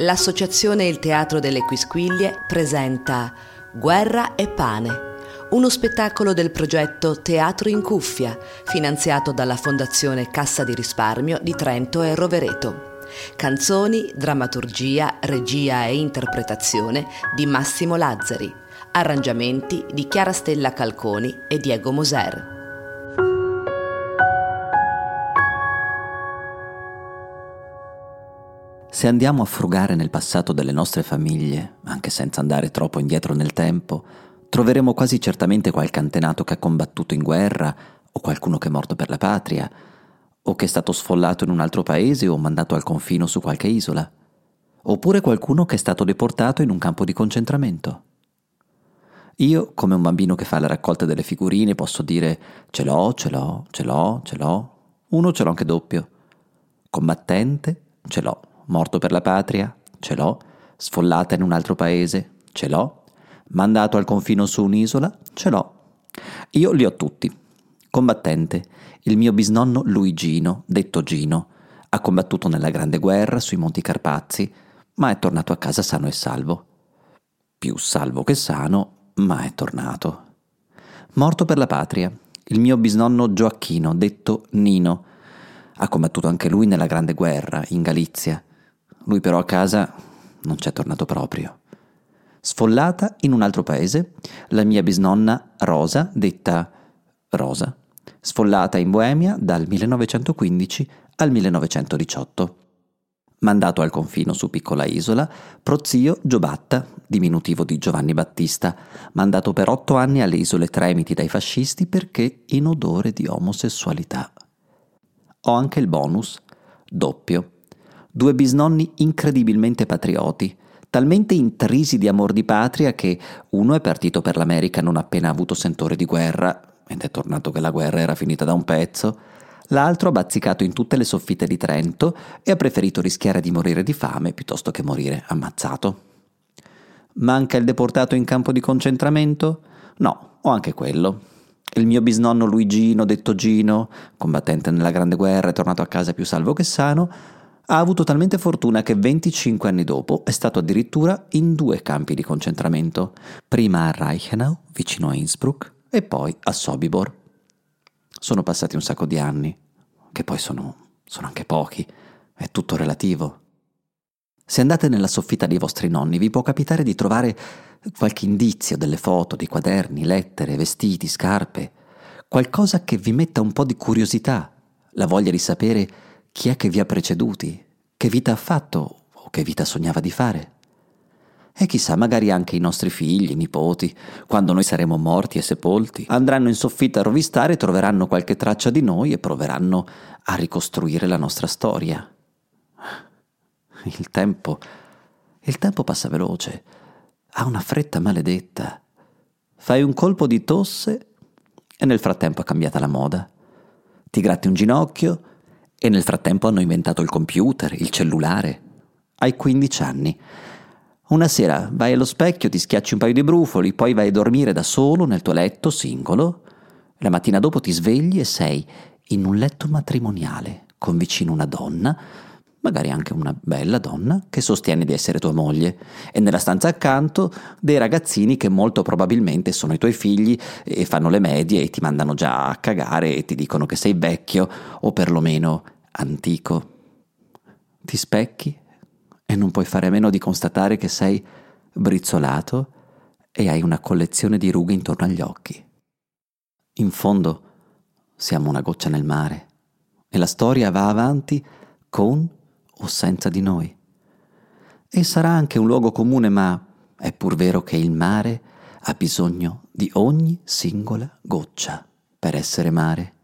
L'associazione Il Teatro delle Quisquiglie presenta Guerra e Pane, uno spettacolo del progetto Teatro in Cuffia, finanziato dalla Fondazione Cassa di Risparmio di Trento e Rovereto. Canzoni, drammaturgia, regia e interpretazione di Massimo Lazzari. Arrangiamenti di Chiara Stella Calconi e Diego Moser. Se andiamo a frugare nel passato delle nostre famiglie, anche senza andare troppo indietro nel tempo, troveremo quasi certamente qualche antenato che ha combattuto in guerra, o qualcuno che è morto per la patria, o che è stato sfollato in un altro paese o mandato al confino su qualche isola, oppure qualcuno che è stato deportato in un campo di concentramento. Io, come un bambino che fa la raccolta delle figurine, posso dire ce l'ho, ce l'ho, ce l'ho, ce l'ho, uno ce l'ho anche doppio. Combattente, ce l'ho. Morto per la patria, ce l'ho. Sfollata in un altro paese, ce l'ho. Mandato al confino su un'isola, ce l'ho. Io li ho tutti. Combattente, il mio bisnonno Luigino, detto Gino, ha combattuto nella Grande Guerra sui Monti Carpazzi, ma è tornato a casa sano e salvo. Più salvo che sano, ma è tornato. Morto per la patria, il mio bisnonno Gioacchino, detto Nino, ha combattuto anche lui nella Grande Guerra, in Galizia. Lui però a casa non c'è tornato proprio. Sfollata in un altro paese, la mia bisnonna Rosa, detta Rosa, sfollata in Boemia dal 1915 al 1918 mandato al confino su piccola isola, prozio Giobatta, diminutivo di Giovanni Battista, mandato per otto anni alle isole Tremiti dai fascisti perché in odore di omosessualità. Ho anche il bonus, doppio. Due bisnonni incredibilmente patrioti, talmente intrisi di amor di patria che uno è partito per l'America non appena avuto sentore di guerra, ed è tornato che la guerra era finita da un pezzo, l'altro ha bazzicato in tutte le soffitte di Trento e ha preferito rischiare di morire di fame piuttosto che morire ammazzato. Manca il deportato in campo di concentramento? No, ho anche quello. Il mio bisnonno Luigino, detto Gino, combattente nella Grande Guerra e tornato a casa più salvo che sano, ha avuto talmente fortuna che 25 anni dopo è stato addirittura in due campi di concentramento, prima a Reichenau, vicino a Innsbruck, e poi a Sobibor. Sono passati un sacco di anni, che poi sono, sono anche pochi, è tutto relativo. Se andate nella soffitta dei vostri nonni vi può capitare di trovare qualche indizio delle foto, di quaderni, lettere, vestiti, scarpe, qualcosa che vi metta un po' di curiosità, la voglia di sapere chi è che vi ha preceduti, che vita ha fatto o che vita sognava di fare. E chissà, magari anche i nostri figli, i nipoti, quando noi saremo morti e sepolti, andranno in soffitta a rovistare, troveranno qualche traccia di noi e proveranno a ricostruire la nostra storia. Il tempo, il tempo passa veloce, ha una fretta maledetta. Fai un colpo di tosse e nel frattempo è cambiata la moda. Ti gratti un ginocchio e nel frattempo hanno inventato il computer, il cellulare. Hai 15 anni una sera vai allo specchio, ti schiacci un paio di brufoli, poi vai a dormire da solo nel tuo letto singolo. La mattina dopo ti svegli e sei in un letto matrimoniale, con vicino una donna, magari anche una bella donna, che sostiene di essere tua moglie, e nella stanza accanto dei ragazzini che molto probabilmente sono i tuoi figli e fanno le medie e ti mandano già a cagare e ti dicono che sei vecchio o perlomeno antico. Ti specchi e non puoi fare a meno di constatare che sei brizzolato e hai una collezione di rughe intorno agli occhi. In fondo siamo una goccia nel mare e la storia va avanti con o senza di noi. E sarà anche un luogo comune, ma è pur vero che il mare ha bisogno di ogni singola goccia per essere mare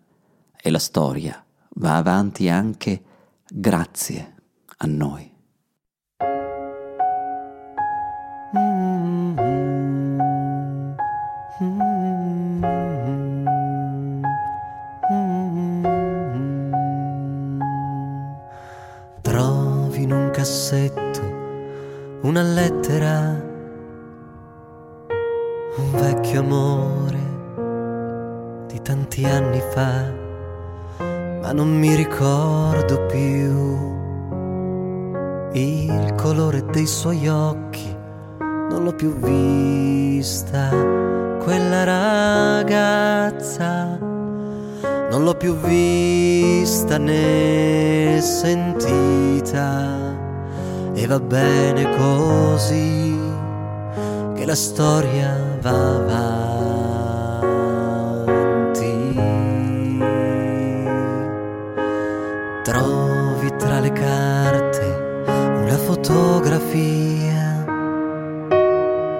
e la storia va avanti anche grazie a noi. Cassetto una lettera, un vecchio amore di tanti anni fa, ma non mi ricordo più il colore dei suoi occhi, non l'ho più vista, quella ragazza, non l'ho più vista né sentita, e va bene così, che la storia va avanti. Trovi tra le carte una fotografia.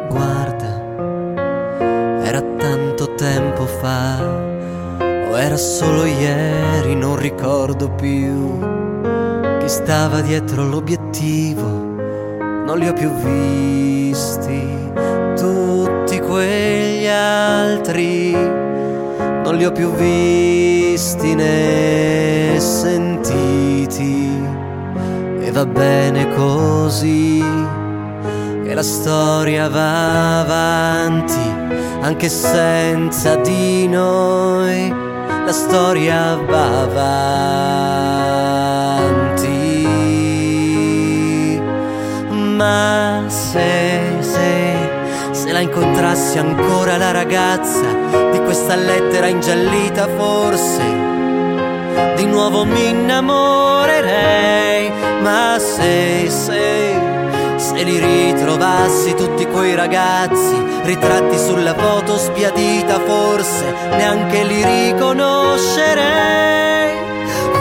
Guarda, era tanto tempo fa, o era solo ieri, non ricordo più. Chi stava dietro l'obiettivo, non li ho più visti. Tutti quegli altri, non li ho più visti né sentiti e va bene così, che la storia va avanti anche senza di noi, la storia va avanti. Ma se, se, se la incontrassi ancora la ragazza di questa lettera ingiallita forse di nuovo mi innamorerei, ma se, se, se li ritrovassi tutti quei ragazzi, ritratti sulla foto spiadita, forse neanche li riconoscerei.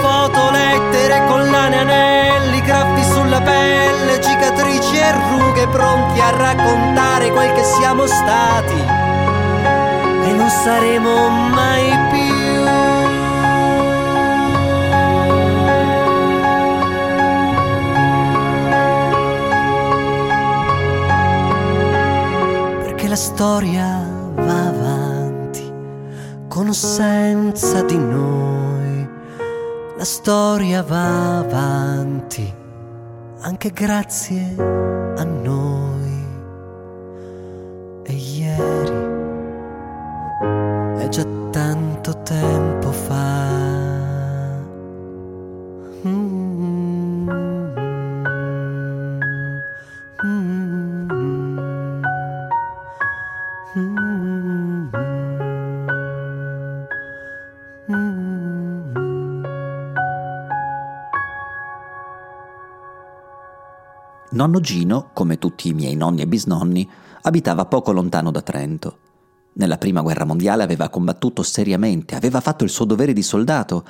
Foto, lettere, collane, anelli, graffi sulla pelle, cicatrici e rughe pronti a raccontare quel che siamo stati e non saremo mai più. Perché la storia va avanti con o senza di noi. La storia va avanti anche grazie a noi. E ieri è già tanto tempo fa. Nonno Gino, come tutti i miei nonni e bisnonni, abitava poco lontano da Trento. Nella prima guerra mondiale aveva combattuto seriamente, aveva fatto il suo dovere di soldato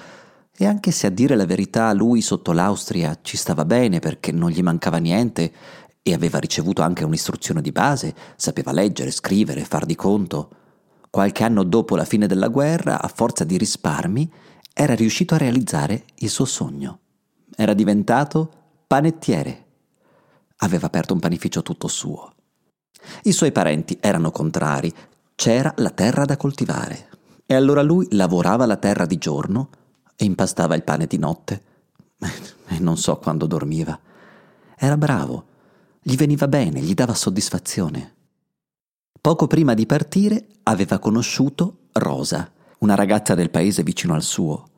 e anche se a dire la verità lui sotto l'Austria ci stava bene perché non gli mancava niente e aveva ricevuto anche un'istruzione di base, sapeva leggere, scrivere, far di conto, qualche anno dopo la fine della guerra, a forza di risparmi, era riuscito a realizzare il suo sogno. Era diventato panettiere aveva aperto un panificio tutto suo. I suoi parenti erano contrari, c'era la terra da coltivare e allora lui lavorava la terra di giorno e impastava il pane di notte e non so quando dormiva. Era bravo, gli veniva bene, gli dava soddisfazione. Poco prima di partire aveva conosciuto Rosa, una ragazza del paese vicino al suo.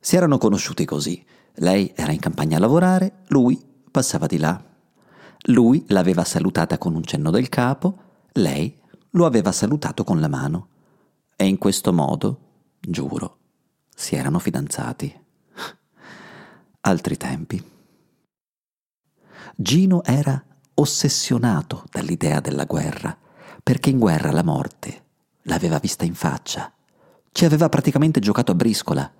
Si erano conosciuti così. Lei era in campagna a lavorare, lui passava di là. Lui l'aveva salutata con un cenno del capo, lei lo aveva salutato con la mano. E in questo modo, giuro, si erano fidanzati. Altri tempi. Gino era ossessionato dall'idea della guerra, perché in guerra la morte l'aveva vista in faccia. Ci aveva praticamente giocato a briscola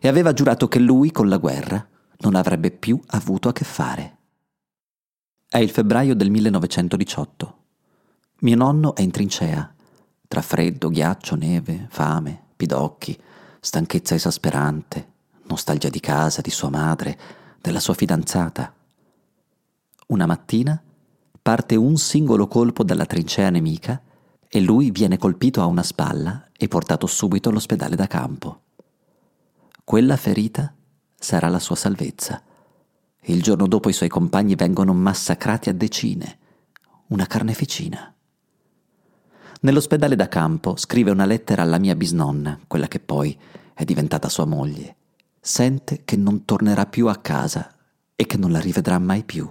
e aveva giurato che lui con la guerra non avrebbe più avuto a che fare. È il febbraio del 1918. Mio nonno è in trincea, tra freddo, ghiaccio, neve, fame, pidocchi, stanchezza esasperante, nostalgia di casa, di sua madre, della sua fidanzata. Una mattina parte un singolo colpo dalla trincea nemica e lui viene colpito a una spalla e portato subito all'ospedale da campo. Quella ferita sarà la sua salvezza. Il giorno dopo i suoi compagni vengono massacrati a decine, una carneficina. Nell'ospedale da campo scrive una lettera alla mia bisnonna, quella che poi è diventata sua moglie. Sente che non tornerà più a casa e che non la rivedrà mai più.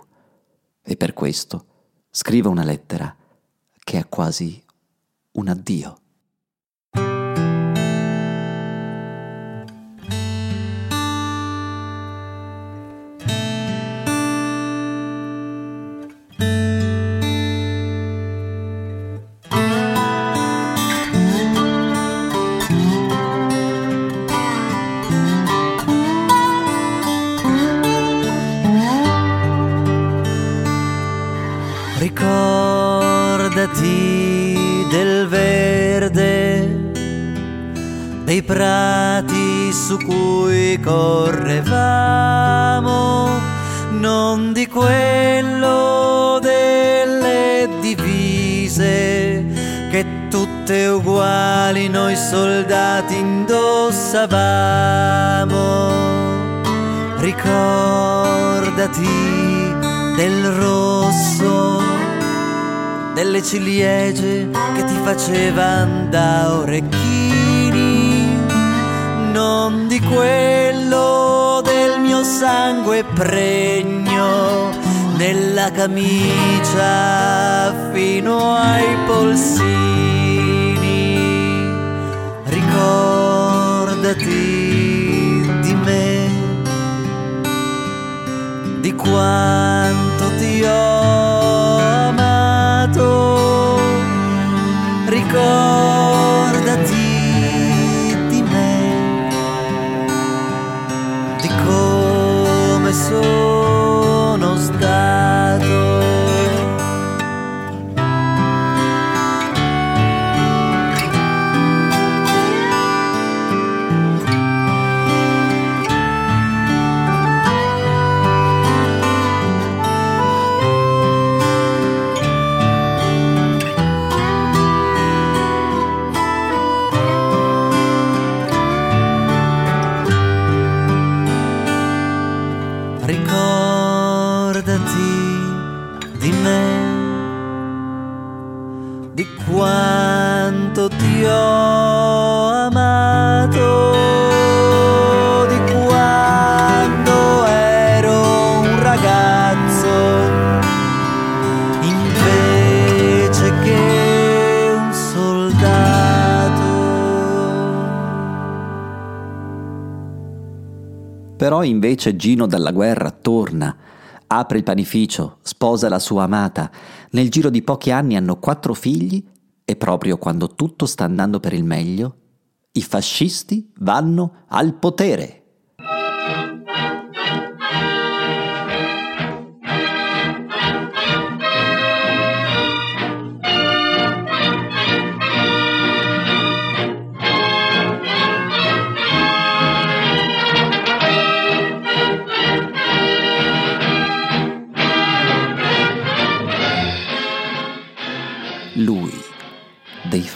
e per questo scrive una lettera che è quasi un addio. Prati su cui correvamo, non di quello delle divise che tutte uguali noi soldati indossavamo. Ricordati del rosso delle ciliegie che ti facevano da orecchini, non di quello del mio sangue pregno nella camicia fino ai polsini. Ricordati di me, di quanto ti ho amato, ricordati come Ricordati di me, di quanto ti ho amato, quando ero un ragazzo invece che un soldato. Però invece Gino dalla guerra torna, apre il panificio, sposa la sua amata, nel giro di pochi anni hanno quattro figli e proprio quando tutto sta andando per il meglio, i fascisti vanno al potere.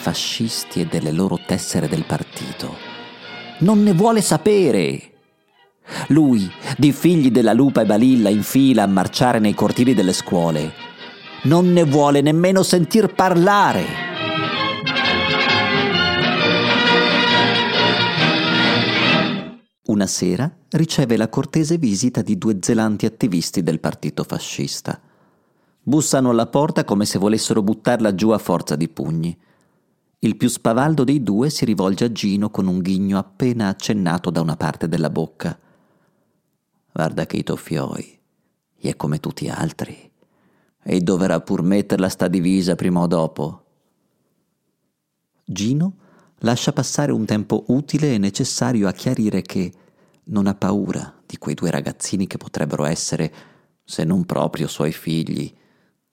Fascisti e delle loro tessere del partito, non ne vuole sapere. Lui, di figli della lupa e balilla in fila a marciare nei cortili delle scuole, non ne vuole nemmeno sentir parlare. Una sera riceve la cortese visita di due zelanti attivisti del partito fascista. Bussano alla porta come se volessero buttarla giù a forza di pugni. Il più spavaldo dei due si rivolge a Gino con un ghigno appena accennato da una parte della bocca. Guarda che i toffioi, è come tutti altri, e dovrà pur metterla sta divisa prima o dopo. Gino lascia passare un tempo utile e necessario a chiarire che non ha paura di quei due ragazzini che potrebbero essere, se non proprio suoi figli,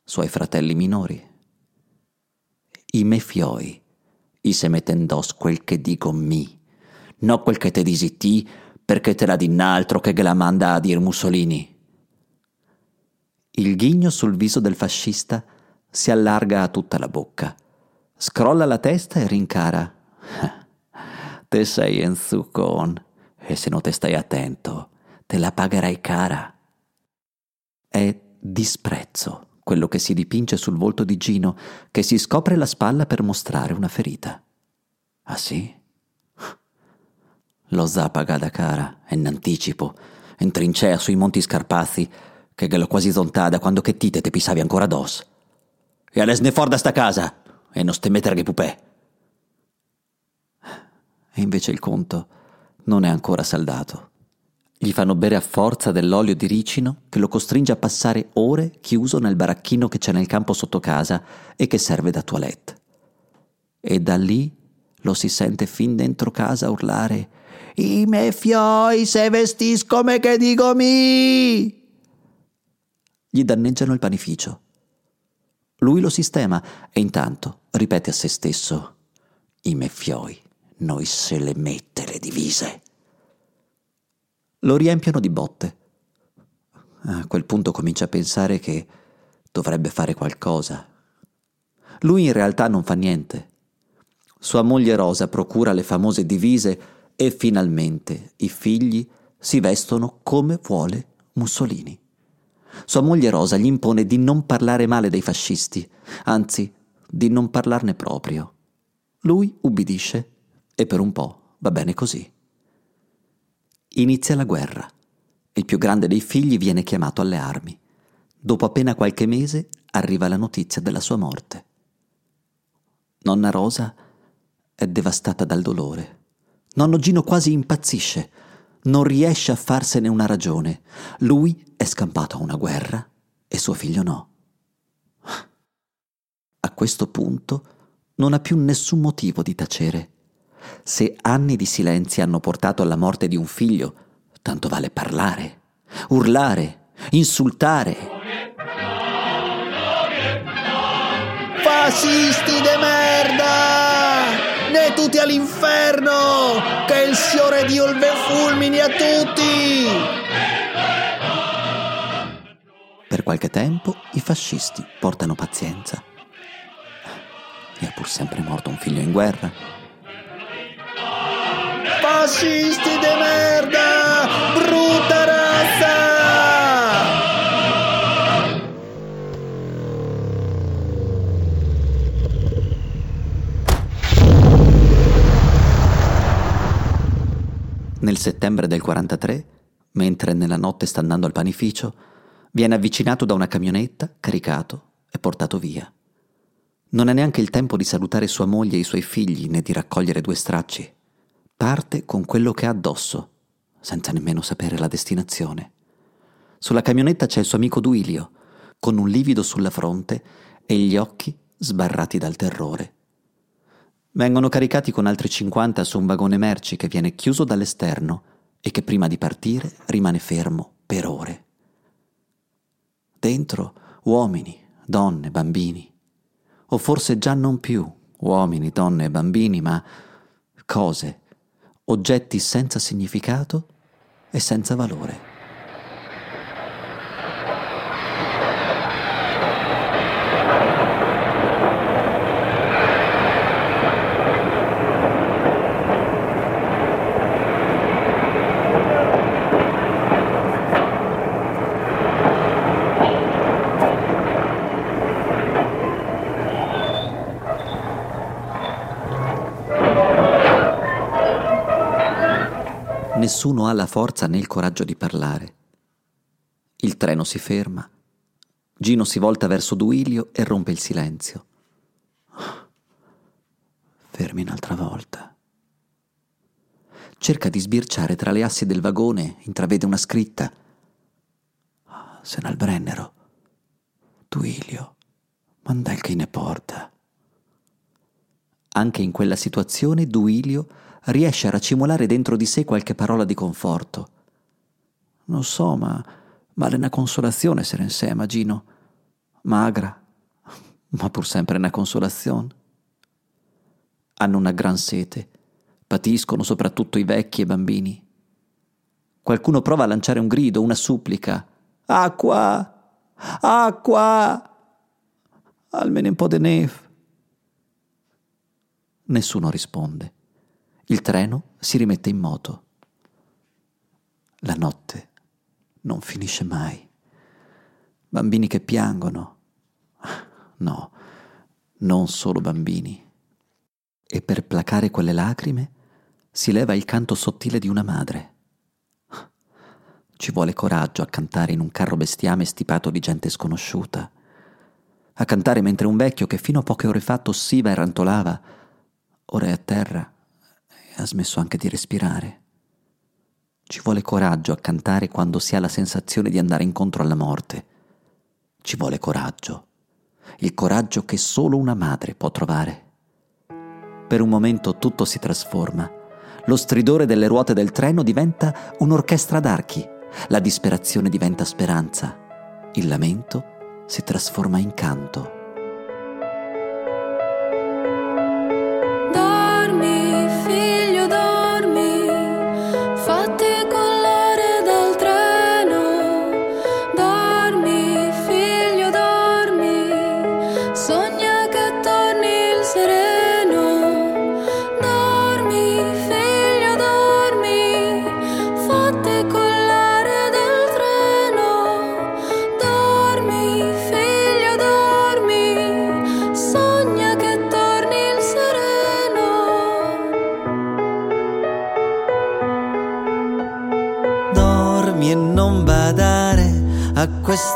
suoi fratelli minori. I me fioi, i se mette dos quel che dico mi, no quel che te disi ti, perché te la dinn'altro che la manda a dir Mussolini. Il ghigno sul viso del fascista si allarga a tutta la bocca, scrolla la testa e rincara. Te sei un zuccon, e se non te stai attento, te la pagherai cara. È disprezzo quello che si dipinge sul volto di Gino, che si scopre la spalla per mostrare una ferita. Ah sì? Lo za pagata cara, in anticipo, in trincea sui monti Scarpazzi, che l'ho quasi zontata quando che tite te pisavi ancora addosso. E adesso ne fuori da sta casa e non ste mettere che pupè. E invece il conto non è ancora saldato. Gli fanno bere a forza dell'olio di ricino che lo costringe a passare ore chiuso nel baracchino che c'è nel campo sotto casa e che serve da toilette. E da lì lo si sente fin dentro casa urlare I miei fioi se vestis come che dico mi! Gli danneggiano il panificio. Lui lo sistema e intanto ripete a se stesso I miei fioi, noi se le mette le divise. Lo riempiono di botte. A quel punto comincia a pensare che dovrebbe fare qualcosa. Lui in realtà non fa niente. Sua moglie Rosa procura le famose divise e finalmente i figli si vestono come vuole Mussolini. Sua moglie Rosa gli impone di non parlare male dei fascisti, anzi di non parlarne proprio. Lui ubbidisce e per un po' va bene così. Inizia la guerra. Il più grande dei figli viene chiamato alle armi. Dopo appena qualche mese arriva la notizia della sua morte. Nonna Rosa è devastata dal dolore. Nonno Gino quasi impazzisce. Non riesce a farsene una ragione. Lui è scampato a una guerra e suo figlio no. A questo punto non ha più nessun motivo di tacere. Se anni di silenzio hanno portato alla morte di un figlio, tanto vale parlare, urlare, insultare. Fascisti de merda! Ne tutti all'inferno! Che il Signore Dio il fulmini a tutti! Per qualche tempo i fascisti portano pazienza. E è pur sempre morto un figlio in guerra Fascisti de merda! Brutta razza! Nel settembre del 43, mentre nella notte sta andando al panificio, viene avvicinato da una camionetta, caricato e portato via. Non ha neanche il tempo di salutare sua moglie e i suoi figli né di raccogliere due stracci. Parte con quello che ha addosso, senza nemmeno sapere la destinazione. Sulla camionetta c'è il suo amico Duilio, con un livido sulla fronte e gli occhi sbarrati dal terrore. Vengono caricati con altri 50 su un vagone merci che viene chiuso dall'esterno e che prima di partire rimane fermo per ore. Dentro uomini, donne, bambini. O forse già non più uomini, donne e bambini, ma cose oggetti senza significato e senza valore. Nessuno ha la forza né il coraggio di parlare. Il treno si ferma. Gino si volta verso Duilio e rompe il silenzio. Fermi un'altra volta. Cerca di sbirciare tra le assi del vagone, intravede una scritta. Senalbrennero. Duilio, manda che ne porta. Anche in quella situazione Duilio riesce a racimolare dentro di sé qualche parola di conforto. Non so, ma vale una consolazione essere insieme, Gino. Magra, ma pur sempre una consolazione. Hanno una gran sete, patiscono soprattutto i vecchi e i bambini. Qualcuno prova a lanciare un grido, una supplica. Acqua! Acqua! Almeno un po' di neve. Nessuno risponde. Il treno si rimette in moto. La notte non finisce mai. Bambini che piangono. No, non solo bambini. E per placare quelle lacrime si leva il canto sottile di una madre. Ci vuole coraggio a cantare in un carro bestiame stipato di gente sconosciuta. A cantare mentre un vecchio che fino a poche ore fa tossiva e rantolava, ora è a terra ha smesso anche di respirare. Ci vuole coraggio a cantare quando si ha la sensazione di andare incontro alla morte. Ci vuole coraggio. Il coraggio che solo una madre può trovare. Per un momento tutto si trasforma. Lo stridore delle ruote del treno diventa un'orchestra d'archi la disperazione diventa speranza, il lamento si trasforma in canto.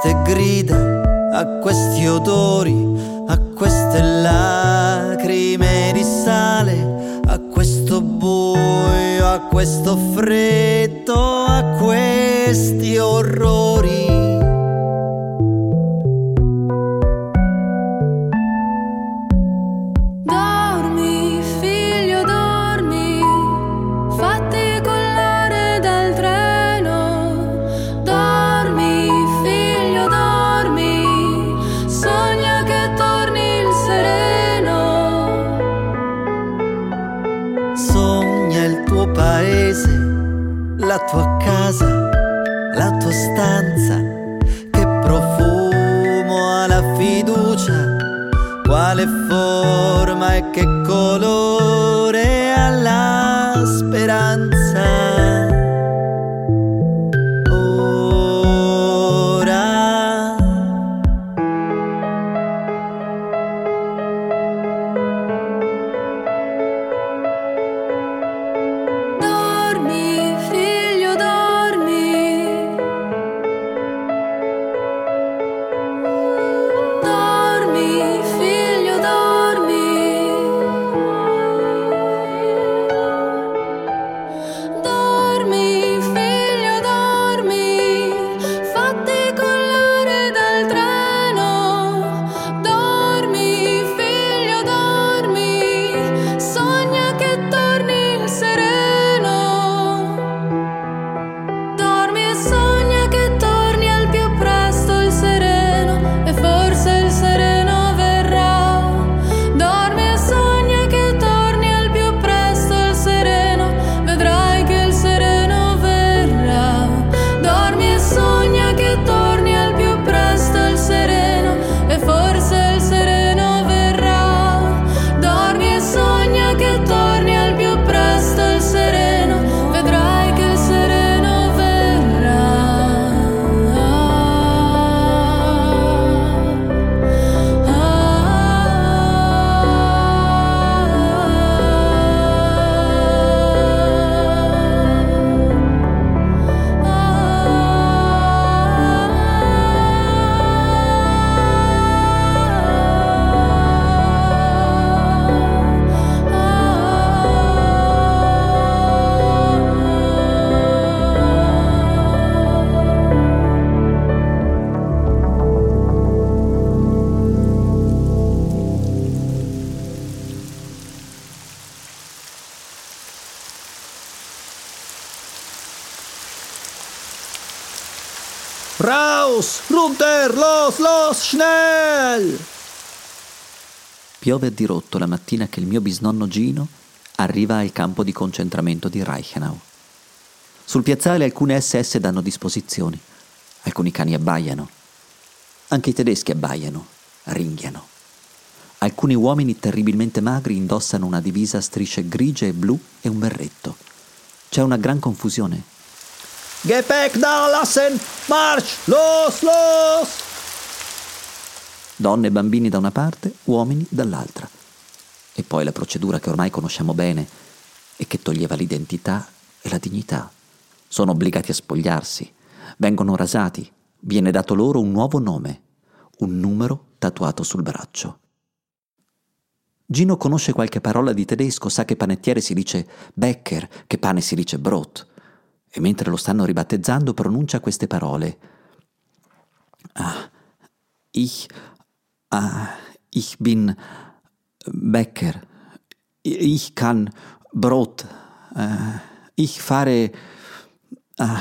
Queste grida, a questi odori, a queste lacrime di sale, a questo buio, a questo freddo, a questi orrori. la tua casa. Piove a dirotto la mattina che il mio bisnonno Gino arriva al campo di concentramento di Reichenau. Sul piazzale alcune SS danno disposizioni, alcuni cani abbaiano, anche i tedeschi abbaiano, ringhiano. Alcuni uomini terribilmente magri indossano una divisa a strisce grigie e blu e un berretto. C'è una gran confusione Gepäck da lassen! March! Los, los! Donne e bambini da una parte, uomini dall'altra. E poi la procedura che ormai conosciamo bene e che toglieva l'identità e la dignità. Sono obbligati a spogliarsi, vengono rasati, viene dato loro un nuovo nome, un numero tatuato sul braccio. Gino conosce qualche parola di tedesco, sa che panettiere si dice Becker, che pane si dice Brot, e mentre lo stanno ribattezzando pronuncia queste parole. Ah, ich, ah, ich bin Becker, ich kann Brot, uh, ich fare, uh,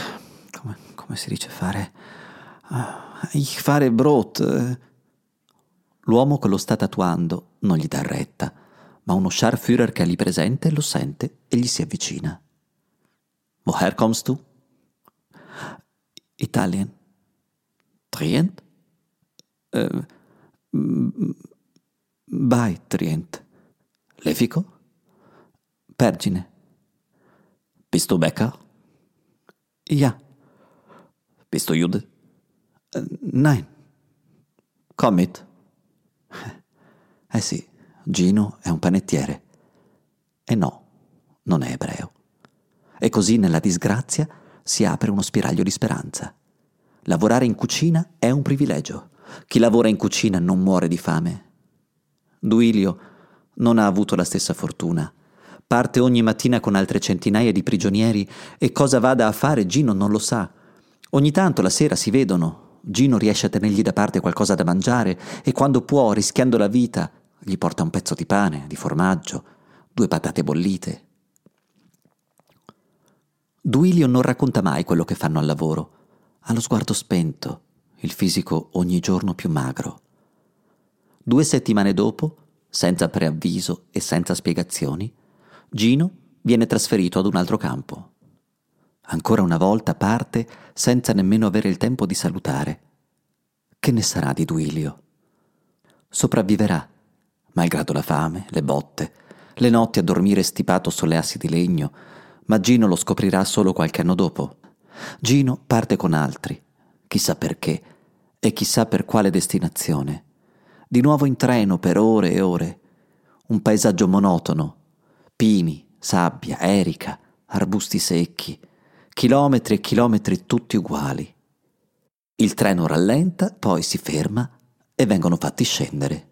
come, come, si dice fare? Uh, ich fare Brot. L'uomo che lo sta tatuando non gli dà retta, ma uno Scharführer che è lì presente lo sente e gli si avvicina. Woher kommst du? Italien. Trient? Uh, bei Trient. Lefico? Pergine. Bist du Bäcker? Ja. Bist du Jude? Nein. Komm mit. Eh sì, Gino è un panettiere. E no, non è ebreo. E così nella disgrazia si apre uno spiraglio di speranza. Lavorare in cucina è un privilegio. Chi lavora in cucina non muore di fame. Duilio non ha avuto la stessa fortuna. Parte ogni mattina con altre centinaia di prigionieri e cosa vada a fare Gino non lo sa. Ogni tanto la sera si vedono. Gino riesce a tenergli da parte qualcosa da mangiare e quando può, rischiando la vita, gli porta un pezzo di pane, di formaggio, due patate bollite. Duilio non racconta mai quello che fanno al lavoro. Ha lo sguardo spento, il fisico ogni giorno più magro. Due settimane dopo, senza preavviso e senza spiegazioni, Gino viene trasferito ad un altro campo. Ancora una volta parte senza nemmeno avere il tempo di salutare. Che ne sarà di Duilio? Sopravviverà malgrado la fame, le botte, le notti a dormire stipato sulle assi di legno, ma Gino lo scoprirà solo qualche anno dopo. Gino parte con altri, chissà perché e chissà per quale destinazione. Di nuovo in treno per ore e ore. Un paesaggio monotono, pini, sabbia, erica, arbusti secchi, chilometri e chilometri tutti uguali. Il treno rallenta, poi si ferma e vengono fatti scendere.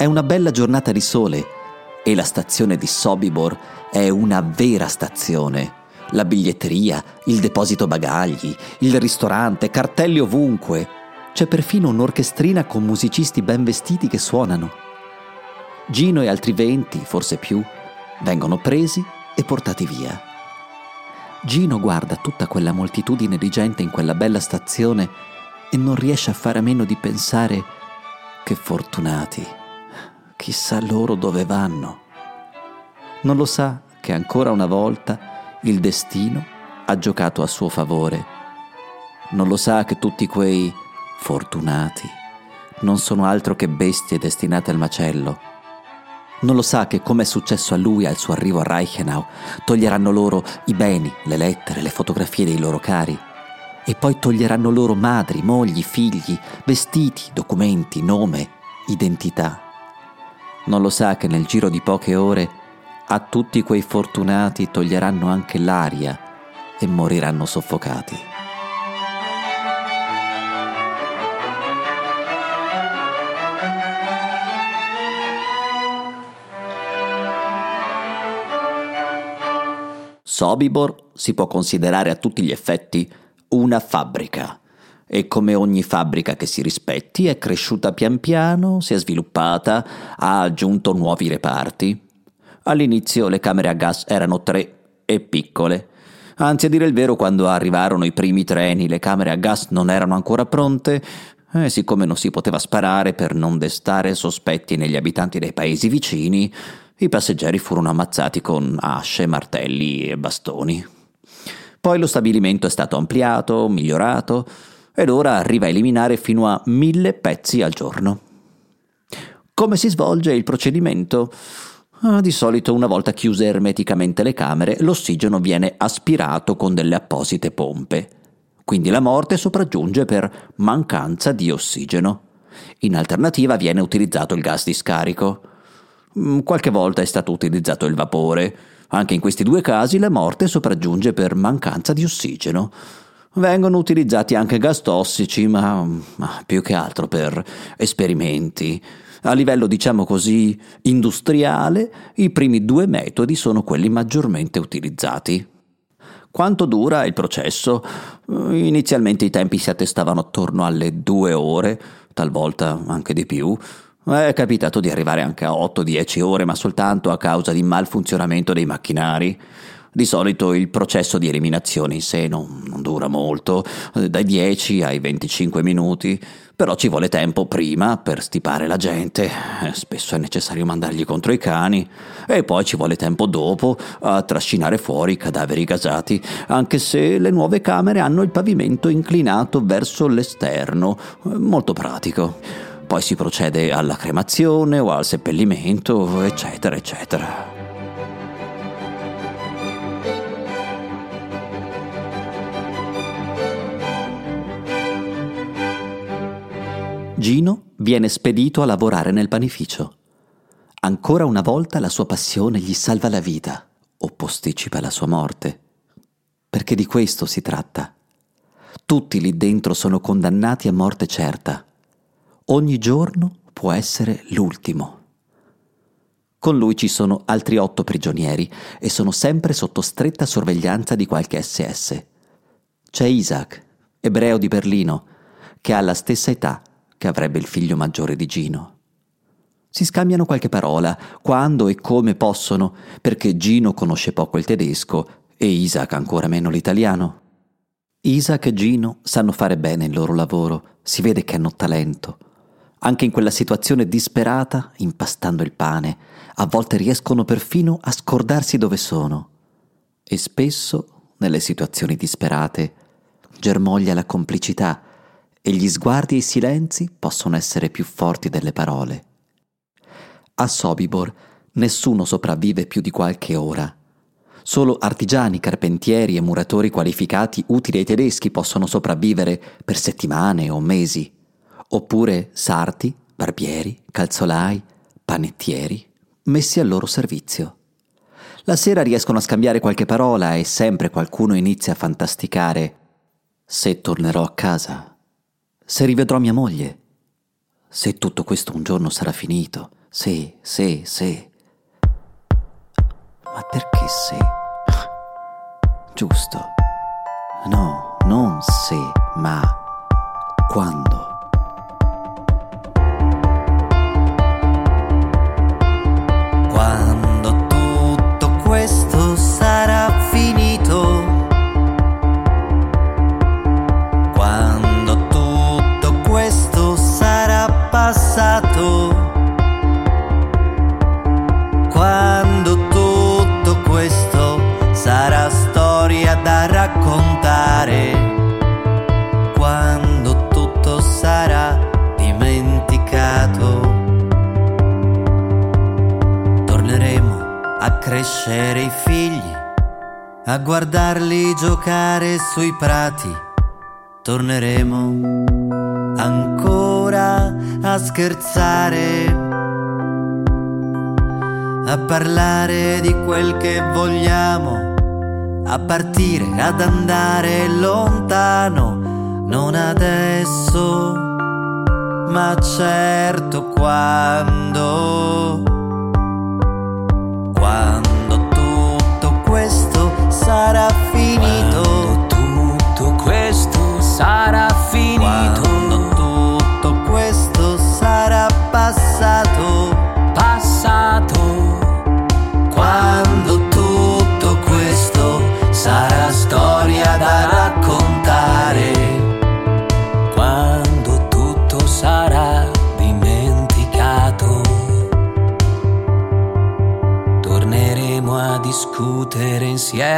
È una bella giornata di sole e la stazione di Sobibor è una vera stazione. La biglietteria, il deposito bagagli, il ristorante, cartelli ovunque. C'è perfino un'orchestrina con musicisti ben vestiti che suonano. Gino e altri venti, forse più, vengono presi e portati via. Gino guarda tutta quella moltitudine di gente in quella bella stazione e non riesce a fare a meno di pensare che fortunati. Chissà loro dove vanno. Non lo sa che ancora una volta il destino ha giocato a suo favore. Non lo sa che tutti quei fortunati non sono altro che bestie destinate al macello. Non lo sa che, come è successo a lui al suo arrivo a Reichenau, toglieranno loro i beni, le lettere, le fotografie dei loro cari. E poi toglieranno loro madri, mogli, figli, vestiti, documenti, nome, identità. Non lo sa che nel giro di poche ore a tutti quei fortunati toglieranno anche l'aria e moriranno soffocati. Sobibor si può considerare a tutti gli effetti una fabbrica e come ogni fabbrica che si rispetti è cresciuta pian piano, si è sviluppata, ha aggiunto nuovi reparti. All'inizio le camere a gas erano tre e piccole. Anzi, a dire il vero, quando arrivarono i primi treni le camere a gas non erano ancora pronte e siccome non si poteva sparare per non destare sospetti negli abitanti dei paesi vicini, i passeggeri furono ammazzati con asce, martelli e bastoni. Poi lo stabilimento è stato ampliato, migliorato, ed ora arriva a eliminare fino a mille pezzi al giorno. Come si svolge il procedimento? Ah, di solito una volta chiuse ermeticamente le camere, l'ossigeno viene aspirato con delle apposite pompe. Quindi la morte sopraggiunge per mancanza di ossigeno. In alternativa viene utilizzato il gas di scarico. Mm, qualche volta è stato utilizzato il vapore. Anche in questi due casi la morte sopraggiunge per mancanza di ossigeno. Vengono utilizzati anche gas tossici, ma, ma più che altro per esperimenti. A livello, diciamo così, industriale, i primi due metodi sono quelli maggiormente utilizzati. Quanto dura il processo? Inizialmente i tempi si attestavano attorno alle due ore, talvolta anche di più. È capitato di arrivare anche a 8-10 ore, ma soltanto a causa di malfunzionamento dei macchinari. Di solito il processo di eliminazione in sé non, non, dura molto, dai 10 ai 25 minuti, però ci vuole tempo prima per stipare la gente, spesso è necessario mandargli contro i cani, e poi ci vuole tempo dopo a trascinare fuori i cadaveri gasati, anche se le nuove camere hanno il pavimento inclinato verso l'esterno, molto pratico. Poi si procede alla cremazione o al seppellimento, eccetera, eccetera. Gino viene spedito a lavorare nel panificio. Ancora una volta la sua passione gli salva la vita o posticipa la sua morte. Perché di questo si tratta. Tutti lì dentro sono condannati a morte certa. Ogni giorno può essere l'ultimo. Con lui ci sono altri otto prigionieri e sono sempre sotto stretta sorveglianza di qualche SS. C'è Isaac, ebreo di Berlino, che ha la stessa età che avrebbe il figlio maggiore di Gino. Si scambiano qualche parola, quando e come possono, perché Gino conosce poco il tedesco e Isaac ancora meno l'italiano. Isaac e Gino sanno fare bene il loro lavoro, si vede che hanno talento. Anche in quella situazione disperata, impastando il pane, a volte riescono perfino a scordarsi dove sono. E spesso, nelle situazioni disperate, germoglia la complicità e gli sguardi e i silenzi possono essere più forti delle parole. A Sobibor nessuno sopravvive più di qualche ora. Solo artigiani, carpentieri e muratori qualificati utili ai tedeschi possono sopravvivere per settimane o mesi, oppure sarti, barbieri, calzolai, panettieri, messi al loro servizio. La sera riescono a scambiare qualche parola e sempre qualcuno inizia a fantasticare se tornerò a casa se rivedrò mia moglie, se tutto questo un giorno sarà finito, se, se, se. Ma perché se? Giusto. No, non se, ma quando. Crescere i figli, a guardarli giocare sui prati, torneremo ancora a scherzare, a parlare di quel che vogliamo, a partire, ad andare lontano, non adesso, ma certo quando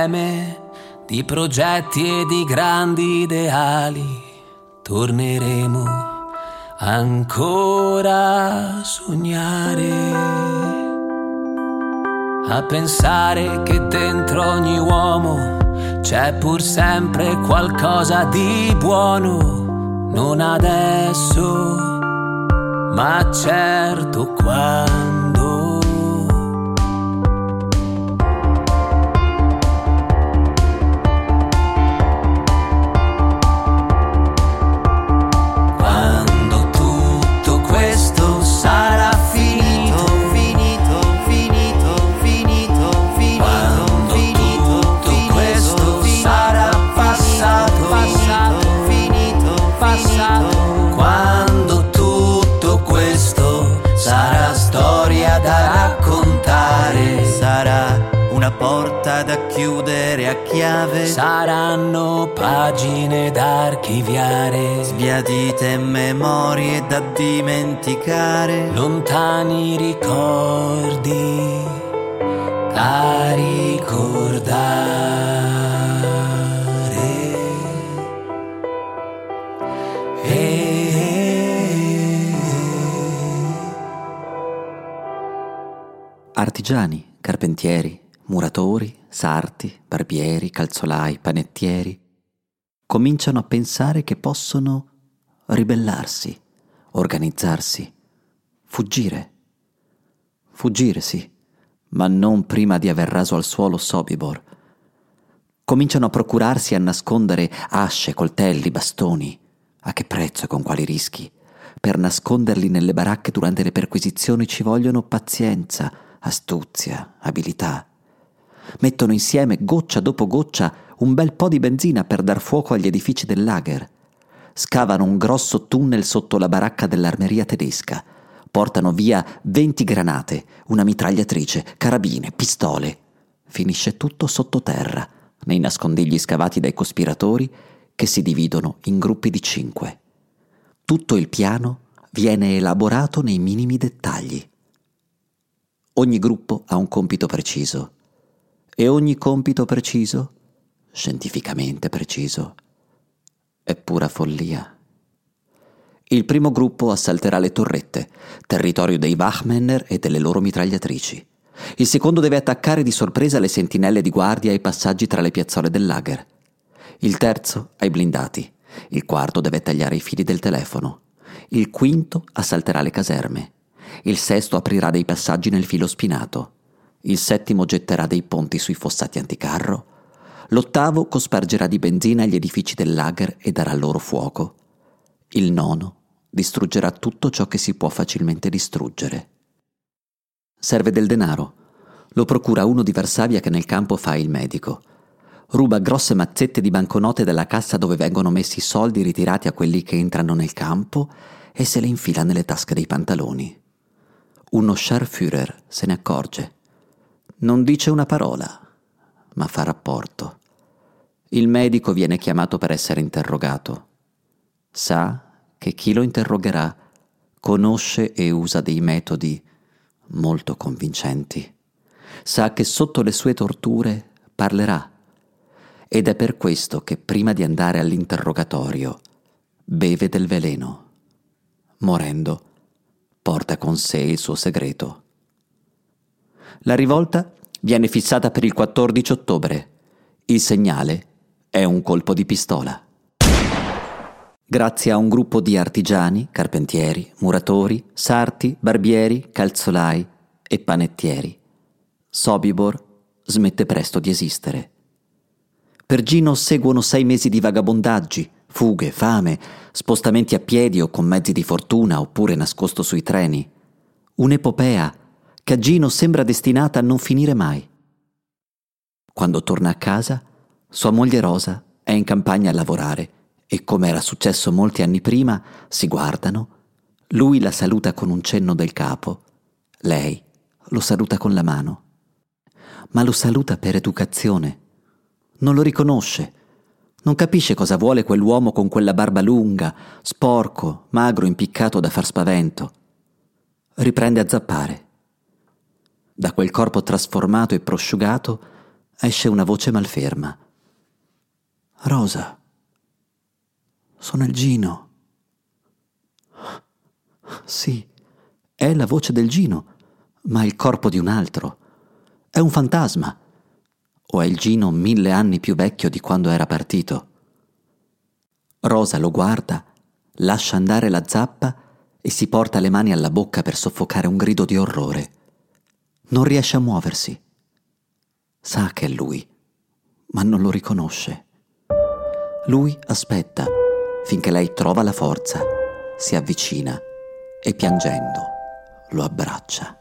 insieme di progetti e di grandi ideali. Torneremo ancora a sognare. a pensare che dentro ogni uomo c'è pur sempre qualcosa di buono, non adesso, ma certo quando. Chiudere a chiave. Saranno pagine da archiviare, sbiadite memorie da dimenticare, lontani ricordi da ricordare. Artigiani, carpentieri, muratori, sarti, barbieri, calzolai, panettieri, cominciano a pensare che possono ribellarsi, organizzarsi, fuggire. Fuggire, sì, ma non prima di aver raso al suolo Sobibor. Cominciano a procurarsi a nascondere asce, coltelli, bastoni. A che prezzo e con quali rischi? Per nasconderli nelle baracche durante le perquisizioni ci vogliono pazienza, astuzia, abilità mettono insieme goccia dopo goccia un bel po' di benzina per dar fuoco agli edifici del lager. Scavano un grosso tunnel sotto la baracca dell'armeria tedesca. Portano via 20 granate, una mitragliatrice, carabine, pistole. Finisce tutto sottoterra, nei nascondigli scavati dai cospiratori che si dividono in gruppi di cinque. Tutto il piano viene elaborato nei minimi dettagli. Ogni gruppo ha un compito preciso e ogni compito preciso, scientificamente preciso, è pura follia. Il primo gruppo assalterà le torrette, territorio dei Wachmänner e delle loro mitragliatrici. Il secondo deve attaccare di sorpresa le sentinelle di guardia ai passaggi tra le piazzole del lager. Il terzo ai blindati. Il quarto deve tagliare i fili del telefono. Il quinto assalterà le caserme. Il sesto aprirà dei passaggi nel filo spinato il settimo getterà dei ponti sui fossati anticarro, l'ottavo cospargerà di benzina gli edifici del lager e darà loro fuoco, il nono distruggerà tutto ciò che si può facilmente distruggere. Serve del denaro. Lo procura uno di Varsavia che nel campo fa il medico. Ruba grosse mazzette di banconote dalla cassa dove vengono messi i soldi ritirati a quelli che entrano nel campo e se le infila nelle tasche dei pantaloni. Uno Scharführer se ne accorge. Non dice una parola, ma fa rapporto. Il medico viene chiamato per essere interrogato. Sa che chi lo interrogherà conosce e usa dei metodi molto convincenti. Sa che sotto le sue torture parlerà. Ed è per questo che prima di andare all'interrogatorio beve del veleno. Morendo, porta con sé il suo segreto. La rivolta viene fissata per il 14 ottobre. Il segnale è un colpo di pistola. Grazie a un gruppo di artigiani, carpentieri, muratori, sarti, barbieri, calzolai e panettieri, Sobibor smette presto di esistere. Per Gino seguono sei mesi di vagabondaggi, fughe, fame, spostamenti a piedi o con mezzi di fortuna oppure nascosto sui treni. Un'epopea che Gino sembra destinata a non finire mai. Quando torna a casa, sua moglie Rosa è in campagna a lavorare e, come era successo molti anni prima, si guardano. Lui la saluta con un cenno del capo, lei lo saluta con la mano. Ma lo saluta per educazione. Non lo riconosce. Non capisce cosa vuole quell'uomo con quella barba lunga, sporco, magro, impiccato da far spavento. Riprende a zappare. Da quel corpo trasformato e prosciugato esce una voce malferma. Rosa, sono il Gino. Sì, è la voce del Gino, ma il corpo di un altro. È un fantasma. O è il Gino mille anni più vecchio di quando era partito? Rosa lo guarda, lascia andare la zappa e si porta le mani alla bocca per soffocare un grido di orrore. Non riesce a muoversi. Sa che è lui, ma non lo riconosce. Lui aspetta finché lei trova la forza, si avvicina e piangendo lo abbraccia.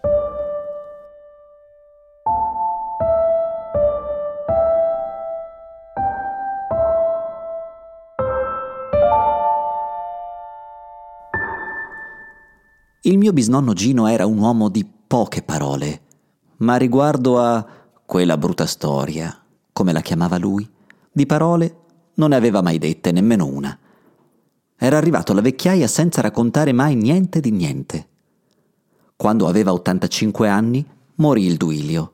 Il mio bisnonno Gino era un uomo di poche parole, ma riguardo a quella brutta storia, come la chiamava lui, di parole non ne aveva mai dette nemmeno una. Era arrivato alla vecchiaia senza raccontare mai niente di niente. Quando aveva 85 anni morì il Duilio.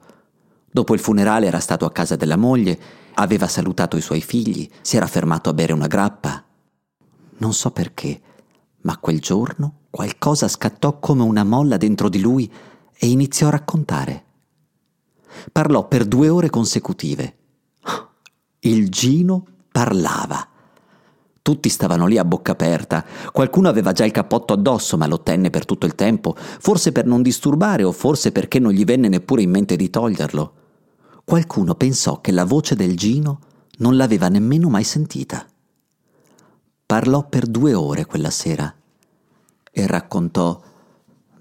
Dopo il funerale era stato a casa della moglie, aveva salutato i suoi figli, si era fermato a bere una grappa. Non so perché, ma quel giorno qualcosa scattò come una molla dentro di lui e iniziò a raccontare. Parlò per due ore consecutive. Il Gino parlava. Tutti stavano lì a bocca aperta, qualcuno aveva già il cappotto addosso ma lo tenne per tutto il tempo, forse per non disturbare o forse perché non gli venne neppure in mente di toglierlo. Qualcuno pensò che la voce del Gino non l'aveva nemmeno mai sentita. Parlò per due ore quella sera e raccontò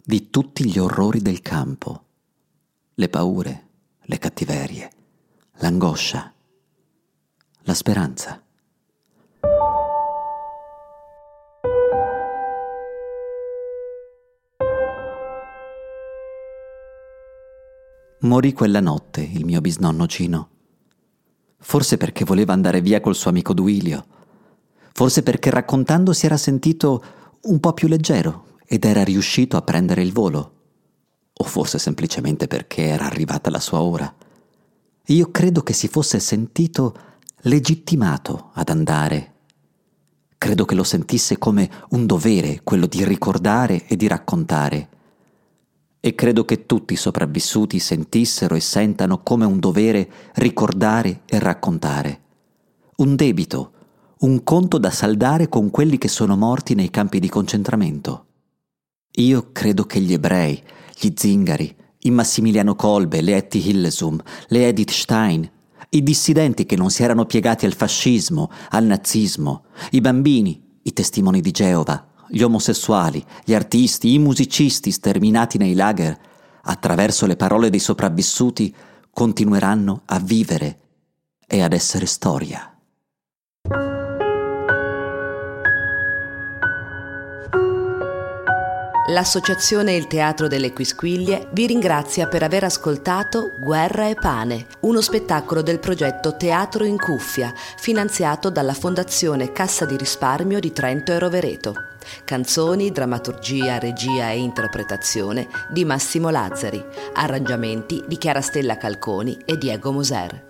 di tutti gli orrori del campo, le paure, le cattiverie, l'angoscia, la speranza. Morì quella notte il mio bisnonno Gino. Forse perché voleva andare via col suo amico Duilio. Forse perché raccontando si era sentito un po' più leggero ed era riuscito a prendere il volo. O forse semplicemente perché era arrivata la sua ora. Io credo che si fosse sentito legittimato ad andare. Credo che lo sentisse come un dovere quello di ricordare e di raccontare. E credo che tutti i sopravvissuti sentissero e sentano come un dovere ricordare e raccontare. Un debito un conto da saldare con quelli che sono morti nei campi di concentramento. Io credo che gli ebrei, gli zingari, i Massimiliano Kolbe, le Etty Hillesum, le Edith Stein, i dissidenti che non si erano piegati al fascismo, al nazismo, i bambini, i testimoni di Geova, gli omosessuali, gli artisti, i musicisti sterminati nei lager, attraverso le parole dei sopravvissuti, continueranno a vivere e ad essere storia. L'associazione Il Teatro delle Quisquiglie vi ringrazia per aver ascoltato Guerra e Pane, uno spettacolo del progetto Teatro in Cuffia, finanziato dalla Fondazione Cassa di Risparmio di Trento e Rovereto. Canzoni, drammaturgia, regia e interpretazione di Massimo Lazzari. Arrangiamenti di Chiara Stella Calconi e Diego Moser.